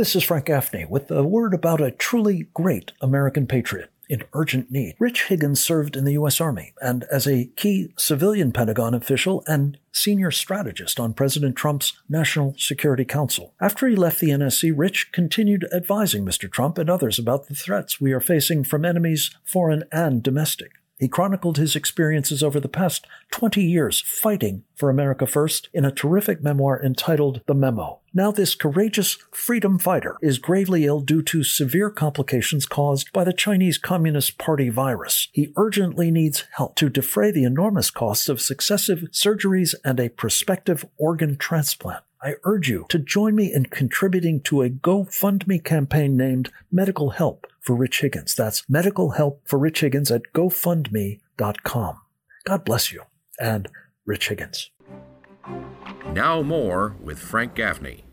This is Frank Gaffney with a word about a truly great American patriot in urgent need. Rich Higgins served in the U.S. Army and as a key civilian Pentagon official and senior strategist on President Trump's National Security Council. After he left the NSC, Rich continued advising Mr. Trump and others about the threats we are facing from enemies, foreign and domestic. He chronicled his experiences over the past 20 years fighting for America First in a terrific memoir entitled The Memo. Now, this courageous freedom fighter is gravely ill due to severe complications caused by the Chinese Communist Party virus. He urgently needs help to defray the enormous costs of successive surgeries and a prospective organ transplant. I urge you to join me in contributing to a GoFundMe campaign named Medical Help for Rich Higgins. That's medical help for Rich Higgins at GoFundMe.com. God bless you and Rich Higgins. Now more with Frank Gaffney.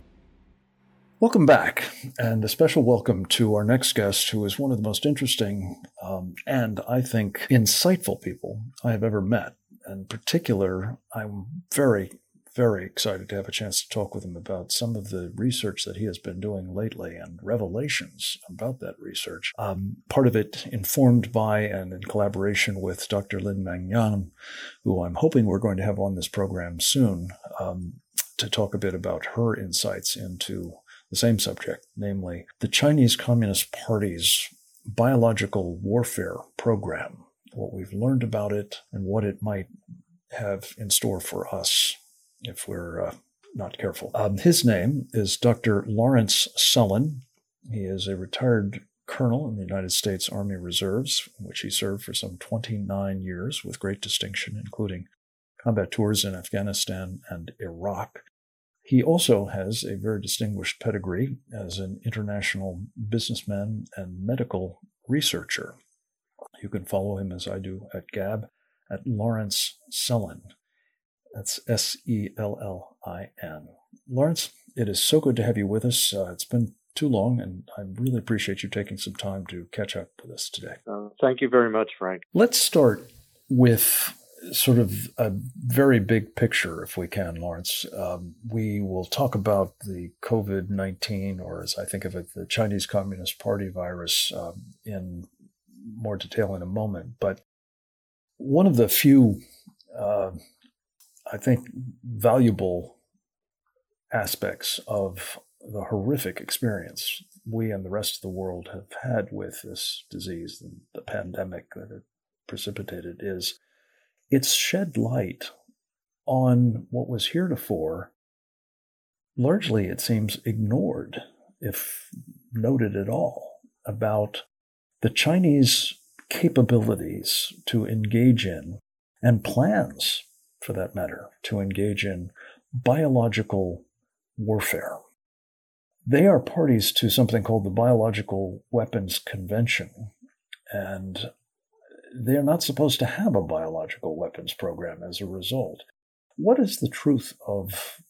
Welcome back, and a special welcome to our next guest, who is one of the most interesting um, and I think insightful people I have ever met. In particular, I'm very very excited to have a chance to talk with him about some of the research that he has been doing lately and revelations about that research. Um, part of it informed by and in collaboration with Dr. Li-Meng Yan, who I'm hoping we're going to have on this program soon um, to talk a bit about her insights into the same subject, namely the Chinese Communist Party's biological warfare program, what we've learned about it, and what it might have in store for us if we're uh, not careful. Um, his name is Dr. Lawrence Sellin. He is a retired colonel in the United States Army Reserves, which he served for some 29 years with great distinction, including combat tours in Afghanistan and Iraq. He also has a very distinguished pedigree as an international businessman and medical researcher. You can follow him as I do at Gab at Lawrence Sellin. That's S E L L I N. Lawrence, it is so good to have you with us. Uh, it's been too long, and I really appreciate you taking some time to catch up with us today. Uh, thank you very much, Frank. Let's start with sort of a very big picture, if we can, Lawrence. Um, we will talk about the COVID 19, or as I think of it, the Chinese Communist Party virus, um, in more detail in a moment. But one of the few uh, I think, valuable aspects of the horrific experience we and the rest of the world have had with this disease, and the pandemic that it precipitated, is it's shed light on what was heretofore largely, it seems, ignored, if noted at all, about the Chinese capabilities to engage in and plans for that matter, to engage in biological warfare. They are parties to something called the Biological Weapons Convention, and they are not supposed to have a biological weapons program as a result. What is the truth of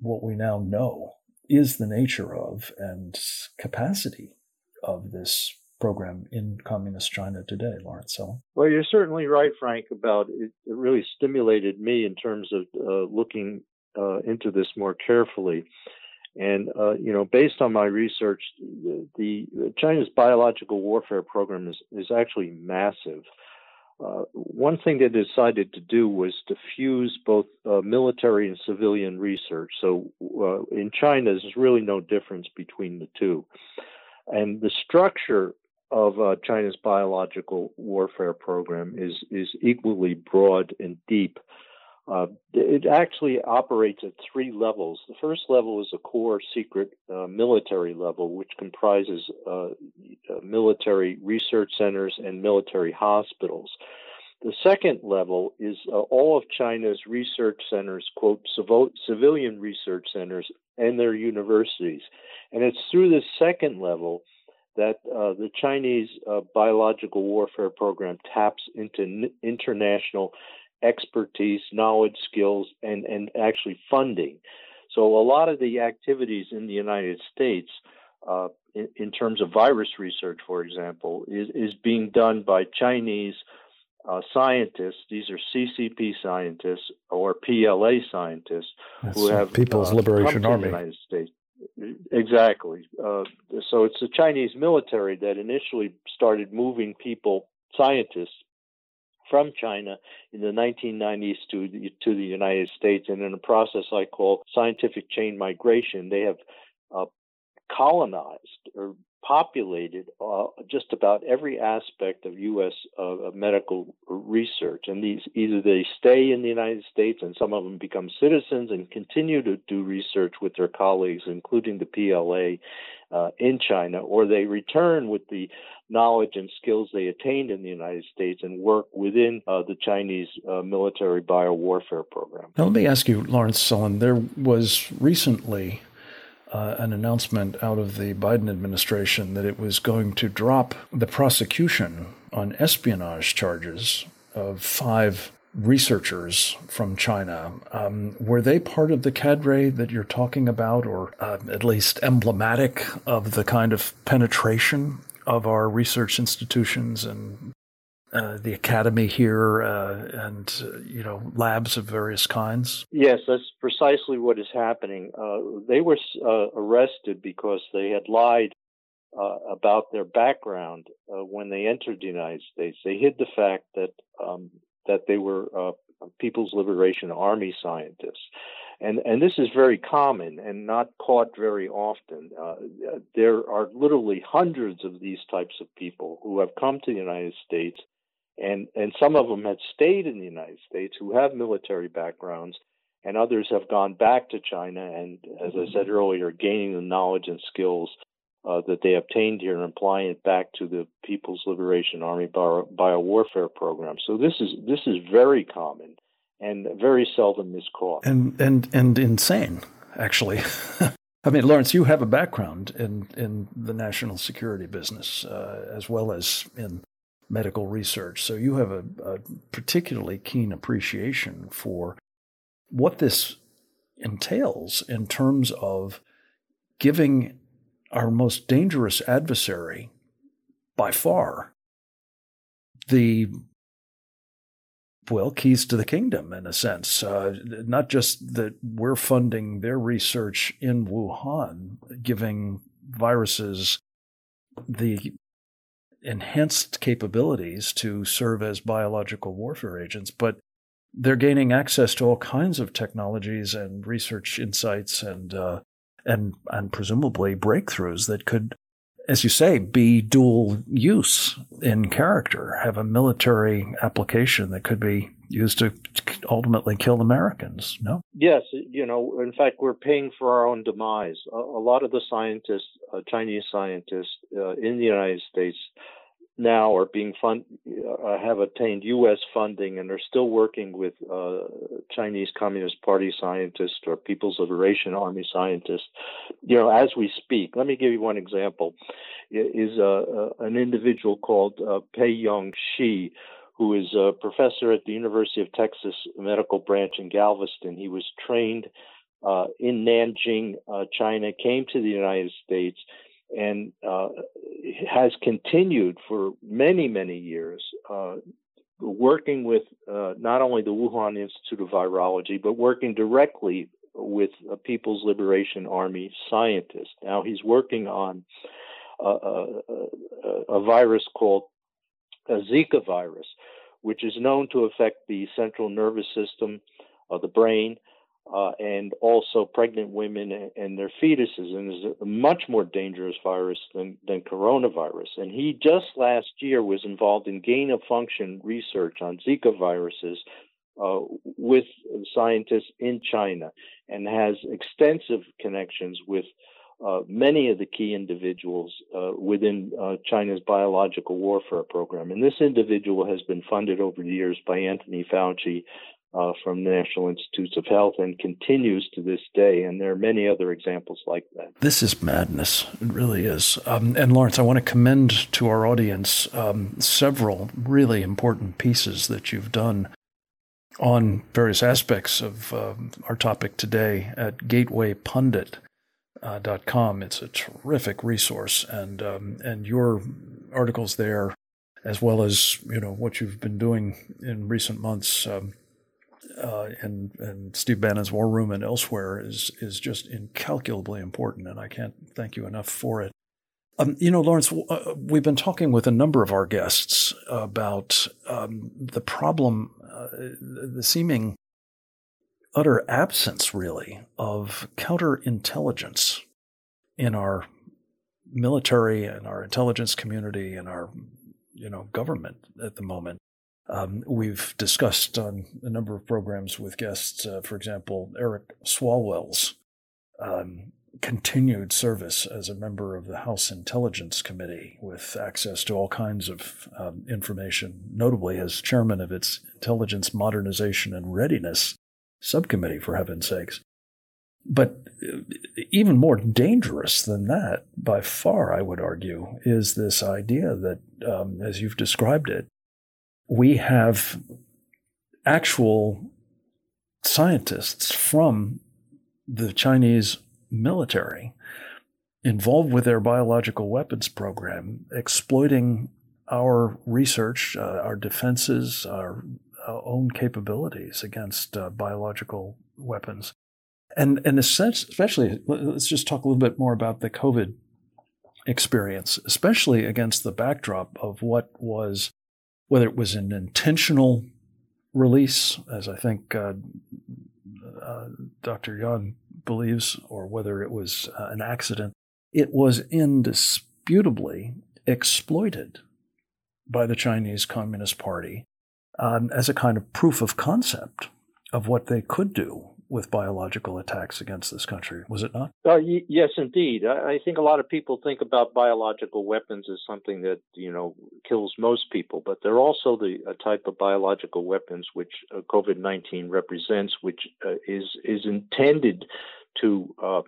what we now know is the nature of and capacity of this program in communist China today, Lawrence? Well, you're certainly right, Frank, about it. It really stimulated me in terms of uh, looking uh, into this more carefully. And, uh, you know, based on my research, the, the, China's biological warfare program is, is actually massive. Uh, one thing they decided to do was to fuse both uh, military and civilian research. So uh, in China, there's really no difference between the two. And the structure of uh, China's biological warfare program is is equally broad and deep. Uh, it actually operates at three levels. The first level is a core secret uh, military level, which comprises uh, uh, military research centers and military hospitals. The second level is uh, all of China's research centers, quote, civilian research centers, and their universities. And it's through this second level that uh, the Chinese uh, biological warfare program taps into n- international expertise, knowledge, skills, and, and actually funding. So a lot of the activities in the United States, uh, in, in, terms of virus research, for example, is, is being done by Chinese uh, scientists. These are CCP scientists or PLA scientists That's who have People's uh, Liberation Army. the United States. Exactly. Uh, so it's the Chinese military that initially started moving people, scientists, from China in the 1990s to the, to the United States, and in a process I call scientific chain migration, they have uh, colonized or populated uh, just about every aspect of U.S. Uh, medical research. And these either they stay in the United States, and some of them become citizens and continue to do research with their colleagues, including the PLA uh, in China, or they return with the knowledge and skills they attained in the United States and work within uh, the Chinese uh, military biowarfare program. Now, let me ask you, Lawrence Sellin, there was recently uh, an announcement out of the Biden administration that it was going to drop the prosecution on espionage charges of five researchers from China. Um, were they part of the cadre that you're talking about, or uh, at least emblematic of the kind of penetration of our research institutions and uh, the academy here uh, and uh, you know labs of various kinds? Yes, that's precisely what is happening. Uh, they were arrested because they had lied about their background when they entered the United States. They hid the fact that um, that they were People's Liberation Army scientists. And, and this is very common and not caught very often. there are literally hundreds of these types of people who have come to the United States and and some of them had stayed in the United States who have military backgrounds, and others have gone back to China and, as I said earlier, gaining the knowledge and skills uh, that they obtained here and applying it back to the People's Liberation Army bio, biowarfare program. So this is this is very common and very seldom miscaught. And and and insane, actually. I mean, Lawrence, you have a background in, in the national security business uh, as well as in medical research. So you have a, a particularly keen appreciation for what this entails in terms of giving our most dangerous adversary by far the well keys to the kingdom in a sense uh, not just that we're funding their research in wuhan giving viruses the enhanced capabilities to serve as biological warfare agents, but they're gaining access to all kinds of technologies and research insights and uh, and and presumably breakthroughs that could, as you say, be dual use in character, have a military application that could be used to ultimately kill Americans. No. Yes, you know, in fact, we're paying for our own demise. A, a lot of the scientists, uh, Chinese scientists uh, in the United States, now are being fund uh, have attained U.S. funding and are still working with uh, Chinese Communist Party scientists or People's Liberation Army scientists. You know, as we speak, let me give you one example. Is uh, an individual called uh, Pei Yong Shi, who is a professor at the University of Texas Medical Branch in Galveston. He was trained uh, in Nanjing, uh, China, came to the United States and uh, has continued for many, many years uh, working with uh, not only the Wuhan Institute of Virology, but working directly with People's Liberation Army scientist. Now he's working on a, a, a virus called a Zika virus, which is known to affect the central nervous system of the brain uh, and also pregnant women and their fetuses, and is a much more dangerous virus than, than coronavirus. And he just last year was involved in gain of function research on Zika viruses uh, with scientists in China and has extensive connections with uh, many of the key individuals uh, within uh, China's biological warfare program. And this individual has been funded over the years by Anthony Fauci uh, from the National Institutes of Health and continues to this day. And there are many other examples like that. This is madness. It really is. Um, and Lawrence, I want to commend to our audience um, several really important pieces that you've done on various aspects of uh, our topic today at gatewaypundit.com. It's a terrific resource, and um, and your articles there, as well as you know what you've been doing in recent months, um, uh, in, in Steve Bannon's War Room and elsewhere is is just incalculably important, and I can't thank you enough for it. Um, you know, Lawrence, uh, we've been talking with a number of our guests about um, the problem, uh, the seeming utter absence, really, of counterintelligence in our military and our intelligence community and our, you know, government at the moment. Um, we've discussed on a number of programs with guests, uh, for example, Eric Swalwell's um, continued service as a member of the House Intelligence Committee with access to all kinds of um, information, notably as chairman of its Intelligence Modernization and Readiness Subcommittee, for heaven's sakes. But uh, even more dangerous than that, by far, I would argue, is this idea that, um, as you've described it, we have actual scientists from the Chinese military involved with their biological weapons program, exploiting our research, uh, our defenses, our, our, own capabilities against uh, biological weapons. And, and especially, let's just talk a little bit more about the COVID experience, especially against the backdrop of what was, whether it was an intentional release, as I think uh, uh, Dr. Yan believes, or whether it was uh, an accident, it was indisputably exploited by the Chinese Communist Party um, as a kind of proof of concept of what they could do with biological attacks against this country, was it not? Uh, y- yes, indeed. I-, I think a lot of people think about biological weapons as something that you know kills most people, but they're also the type of biological weapons which uh, COVID nineteen represents, which uh, is is intended to uh,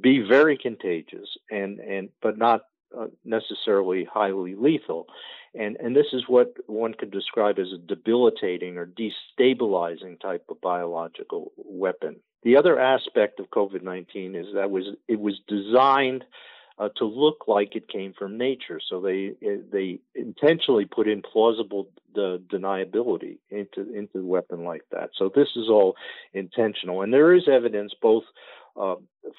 be very contagious and and but not uh, necessarily highly lethal. And, and this is what one could describe as a debilitating or destabilizing type of biological weapon. The other aspect of COVID 19 is that was it was designed uh, to look like it came from nature. So they they intentionally put in plausible the deniability into into the weapon like that. So this is all intentional, and there is evidence both uh,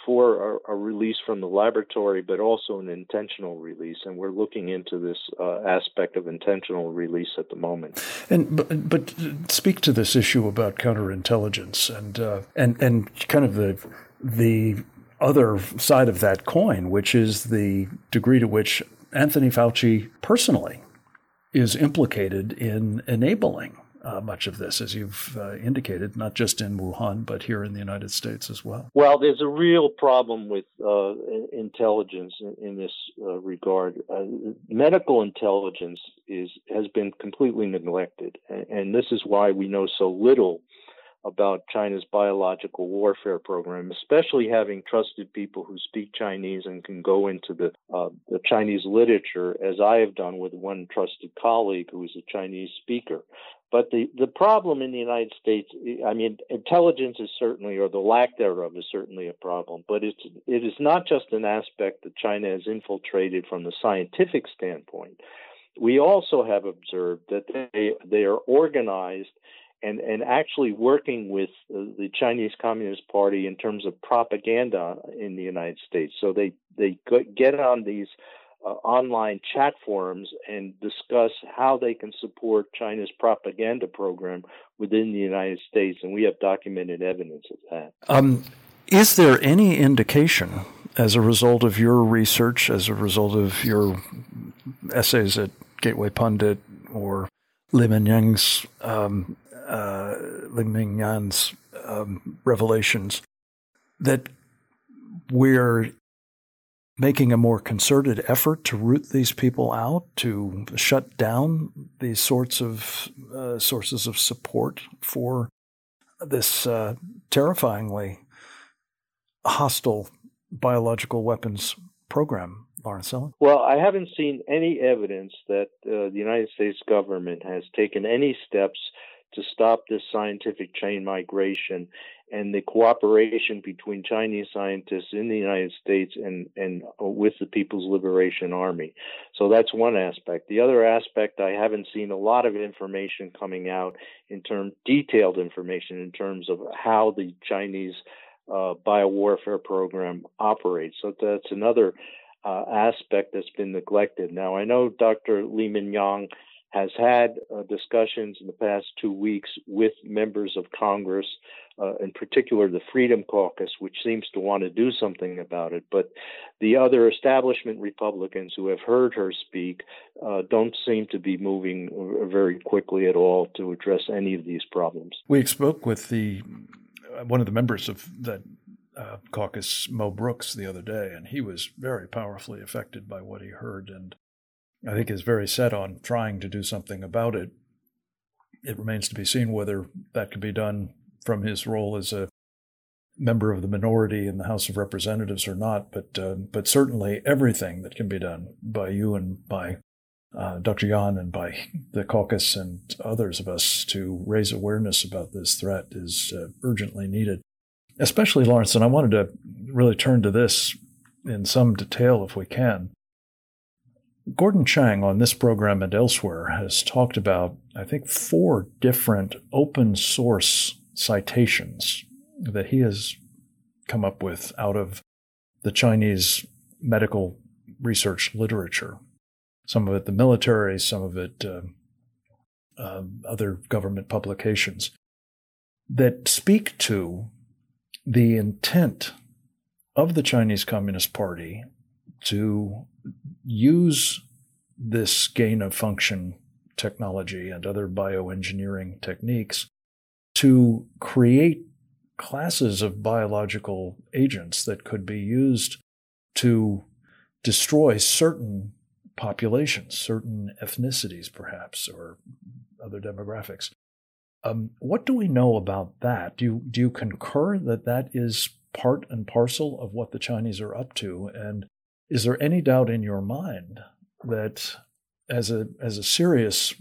for a, a, release from the laboratory, but also an intentional release. And we're looking into this uh, aspect of intentional release at the moment. And but, but speak to this issue about counterintelligence and uh, and and kind of the the other side of that coin, which is the degree to which Anthony Fauci personally is implicated in enabling uh, much of this, as you've uh, indicated, not just in Wuhan, but here in the United States as well? Well, there's a real problem with uh, intelligence in, in this uh, regard. Uh, medical intelligence is has been completely neglected, and, and this is why we know so little about China's biological warfare program, especially having trusted people who speak Chinese and can go into the uh, the Chinese literature, as I have done with one trusted colleague who is a Chinese speaker. But the, the problem in the United States, I mean, intelligence is certainly, or the lack thereof is certainly a problem, but it's, it is not just an aspect that China has infiltrated from the scientific standpoint. We also have observed that they, they are organized and, and actually working with the Chinese Communist Party in terms of propaganda in the United States. So they, they get on these uh, online chat forums and discuss how they can support China's propaganda program within the United States, and we have documented evidence of that. Um, is there any indication, as a result of your research, as a result of your essays at Gateway Pundit or Li-Meng Yan's um, uh, um, revelations, that we're making a more concerted effort to root these people out, to shut down these sorts of uh, sources of support for this uh, terrifyingly hostile biological weapons program, Lawrence Sellin? Well, I haven't seen any evidence that uh, the United States government has taken any steps to stop this scientific chain migration and the cooperation between Chinese scientists in the United States and, and with the People's Liberation Army. So that's one aspect. The other aspect, I haven't seen a lot of information coming out in terms, detailed information in terms of how the Chinese uh, biowarfare program operates. So that's another uh, aspect that's been neglected. Now, I know Dr. Li-Meng Yan has had uh, discussions in the past two weeks with members of Congress, uh, in particular the Freedom Caucus, which seems to want to do something about it. But the other establishment Republicans who have heard her speak uh, don't seem to be moving uh, very quickly at all to address any of these problems. We spoke with the uh, one of the members of that uh, caucus, Mo Brooks, the other day, and he was very powerfully affected by what he heard. And I think is very set on trying to do something about it. It remains to be seen whether that can be done from his role as a member of the minority in the House of Representatives or not, but uh, but certainly everything that can be done by you and by uh, Dr. Yan and by the caucus and others of us to raise awareness about this threat is uh, urgently needed. Especially Lawrence, and I wanted to really turn to this in some detail if we can. Gordon Chang on this program and elsewhere has talked about, I think, four different open source citations that he has come up with out of the Chinese medical research literature. Some of it the military, some of it uh, uh, other government publications that speak to the intent of the Chinese Communist Party to use this gain of function technology and other bioengineering techniques to create classes of biological agents that could be used to destroy certain populations, certain ethnicities, perhaps, or other demographics. Um, what do we know about that? Do you, do you concur that that is part and parcel of what the Chinese are up to? And is there any doubt in your mind that as a as a serious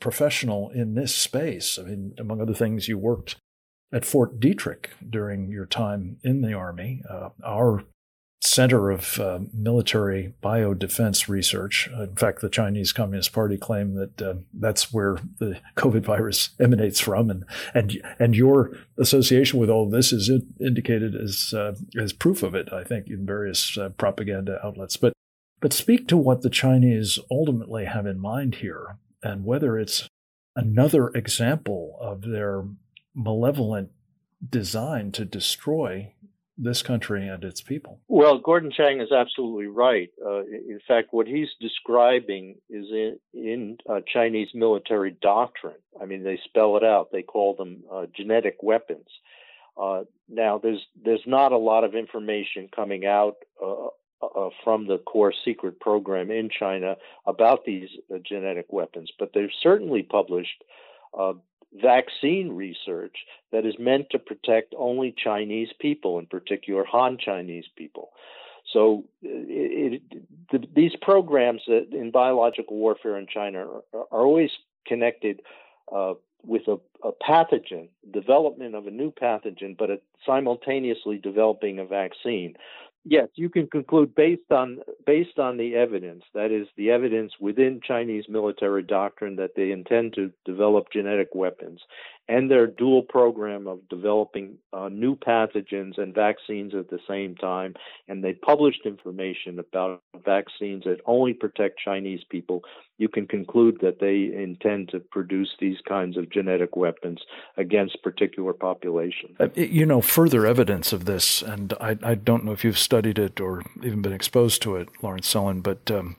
professional in this space, I mean, among other things, you worked at Fort Detrick during your time in the Army. Uh, our center of uh, military biodefense research. In fact, the Chinese Communist Party claim that uh, that's where the COVID virus emanates from, and and and your association with all this is indicated as uh, as proof of it. I think in various uh, propaganda outlets, but. But speak to what the Chinese ultimately have in mind here and whether it's another example of their malevolent design to destroy this country and its people. Well, Gordon Chang is absolutely right. Uh, in fact, what he's describing is in, in uh, Chinese military doctrine. I mean, they spell it out. They call them uh, genetic weapons. Uh, now, there's there's not a lot of information coming out uh, uh, from the core secret program in China about these genetic weapons, but they've certainly published vaccine research that is meant to protect only Chinese people, in particular Han Chinese people. So it, it, the, these programs in biological warfare in China are, are always connected uh, with a, a, pathogen, development of a new pathogen, but simultaneously developing a vaccine yes, you can conclude based on based on the evidence, that is the evidence within Chinese military doctrine that they intend to develop genetic weapons and their dual program of developing uh, new pathogens and vaccines at the same time. And they published information about vaccines that only protect Chinese people. You can conclude that they intend to produce these kinds of genetic weapons against particular populations. Uh, you know, further evidence of this, and I, I, don't know if you've studied it or even been exposed to it, Lawrence Sellin, but um,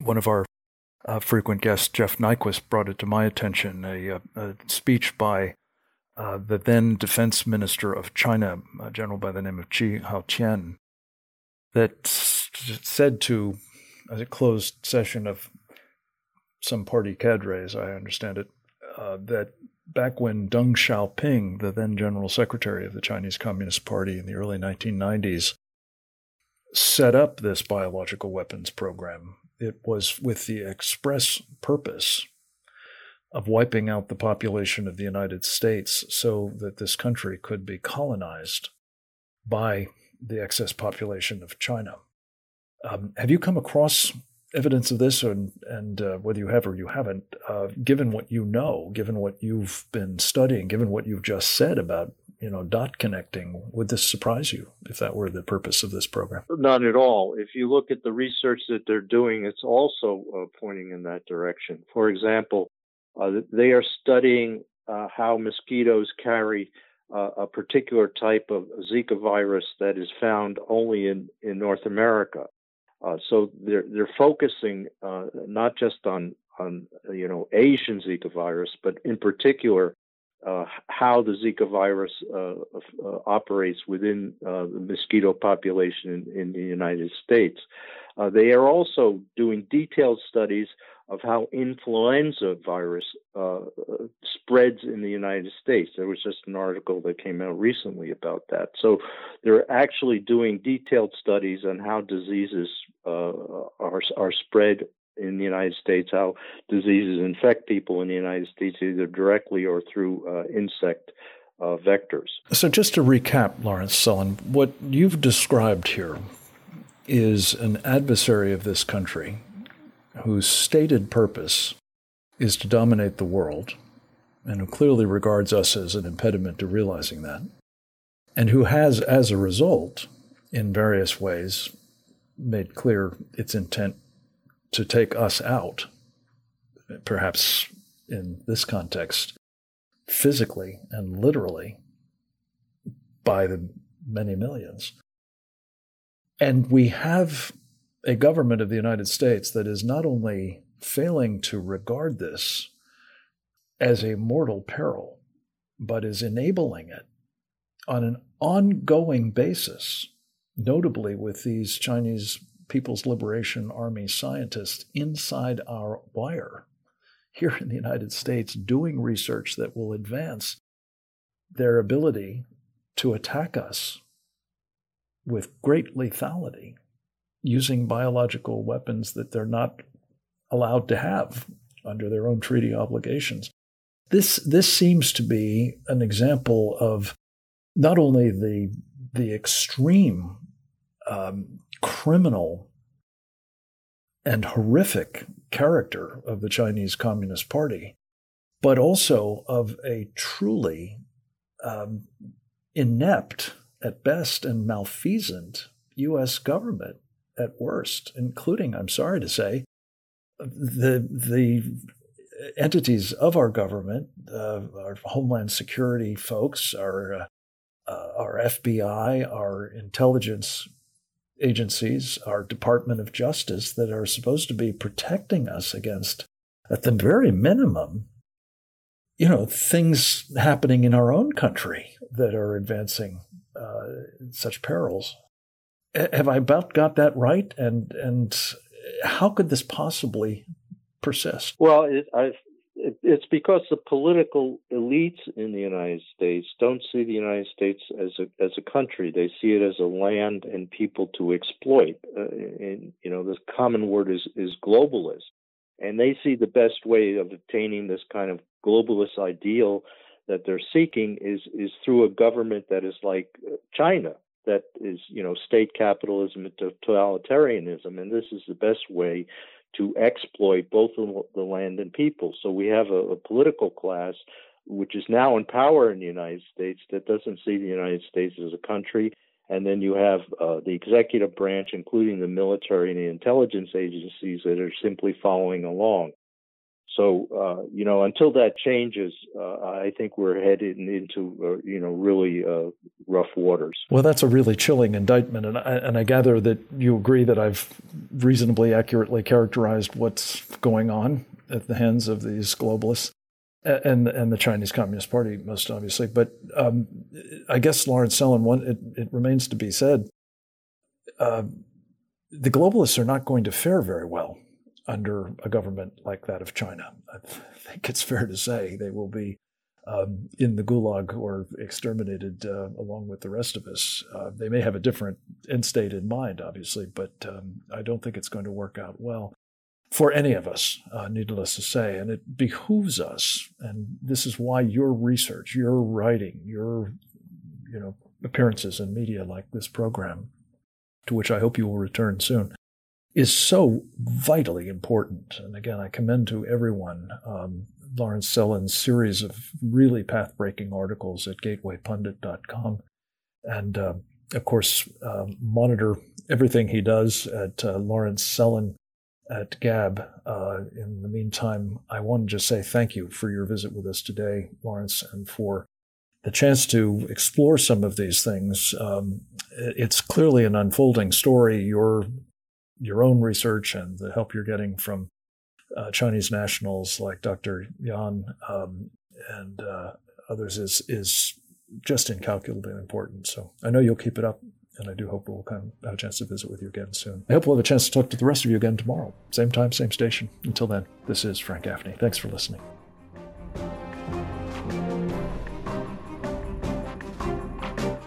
one of our uh, frequent guest Jeff Nyquist brought it to my attention a, a, speech by uh, the then defense minister of China, a general by the name of Chi Haotian, that said to a closed session of some party cadres, I understand it, uh, that back when Deng Xiaoping, the then general secretary of the Chinese Communist Party in the early 1990s, set up this biological weapons program it was with the express purpose of wiping out the population of the United States so that this country could be colonized by the excess population of China. Um, have you come across evidence of this, and, and uh, whether you have or you haven't, uh, given what you know, given what you've been studying, given what you've just said about you know dot connecting, would this surprise you if that were the purpose of this program? Not at all. If you look at the research that they're doing, it's also uh, pointing in that direction. For example, uh, they are studying uh, how mosquitoes carry uh, a particular type of Zika virus that is found only in, in North America. Uh, so they're they're focusing uh, not just on on you know Asian Zika virus, but in particular uh, how the Zika virus uh, uh, operates within the mosquito population in, in the United States. they are also doing detailed studies of how influenza virus uh, spreads in the United States. There was just an article that came out recently about that. So they're actually doing detailed studies on how diseases uh, are are spread in the United States, how diseases infect people in the United States either directly or through uh, insect uh, vectors. So, just to recap, Lawrence Sellin, what you've described here is an adversary of this country whose stated purpose is to dominate the world and who clearly regards us as an impediment to realizing that, and who has, as a result, in various ways, made clear its intent to take us out, perhaps in this context, physically and literally by the many millions. And we have a government of the United States that is not only failing to regard this as a mortal peril, but is enabling it on an ongoing basis, notably with these Chinese People's Liberation Army scientists inside our wire here in the United States doing research that will advance their ability to attack us with great lethality using biological weapons that they're not allowed to have under their own treaty obligations. This this seems to be an example of not only the the extreme um, criminal and horrific character of the Chinese Communist Party, but also of a truly um, inept, at best, and malfeasant U.S. government at worst, including, I'm sorry to say, the the entities of our government, uh, our Homeland Security folks, our uh, uh our FBI, our intelligence agencies, our Department of Justice, that are supposed to be protecting us against, at the very minimum, you know, things happening in our own country that are advancing uh, such perils have I about got that right? And and how could this possibly persist? Well, it, it, it's because the political elites in the United States don't see the United States as a as a country. They see it as a land and people to exploit. Uh, and you know, the common word is is globalist, and they see the best way of obtaining this kind of globalist ideal that they're seeking is is through a government that is like China that is, you know, state capitalism and totalitarianism, and this is the best way to exploit both the land and people. So we have a, a political class which is now in power in the United States that doesn't see the United States as a country. And then you have uh, the executive branch, including the military and the intelligence agencies, that are simply following along. So, uh, you know, until that changes, uh, I think we're headed into, uh, you know, really uh, rough waters. Well, that's a really chilling indictment. And I, and I gather that you agree that I've reasonably accurately characterized what's going on at the hands of these globalists and, and the Chinese Communist Party, most obviously. But um, I guess, Lawrence Sellin, one, it, it remains to be said uh, the globalists are not going to fare very well under a government like that of China. I think it's fair to say they will be um, in the gulag or exterminated uh, along with the rest of us. Uh, they may have a different end state in mind, obviously, but um, I don't think it's going to work out well. for any of us, uh, needless to say. And it behooves us, and this is why your research, your writing, your you know appearances in media like this program, to which I hope you will return soon, is so vitally important. And again, I commend to everyone um, Lawrence Sellin's series of really path breaking articles at gatewaypundit.com. And uh, of course, uh, monitor everything he does at uh, Lawrence Sellin at Gab. Uh, in the meantime, I want to just say thank you for your visit with us today, Lawrence, and for the chance to explore some of these things. Um, it's clearly an unfolding story. Your your own research and the help you're getting from uh, Chinese nationals like Dr. Yan um, and uh, others is is just incalculably important. So I know you'll keep it up, and I do hope we'll of have a chance to visit with you again soon. I hope we'll have a chance to talk to the rest of you again tomorrow, same time, same station. Until then, this is Frank Gaffney. Thanks for listening.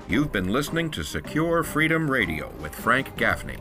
You've been listening to Secure Freedom Radio with Frank Gaffney.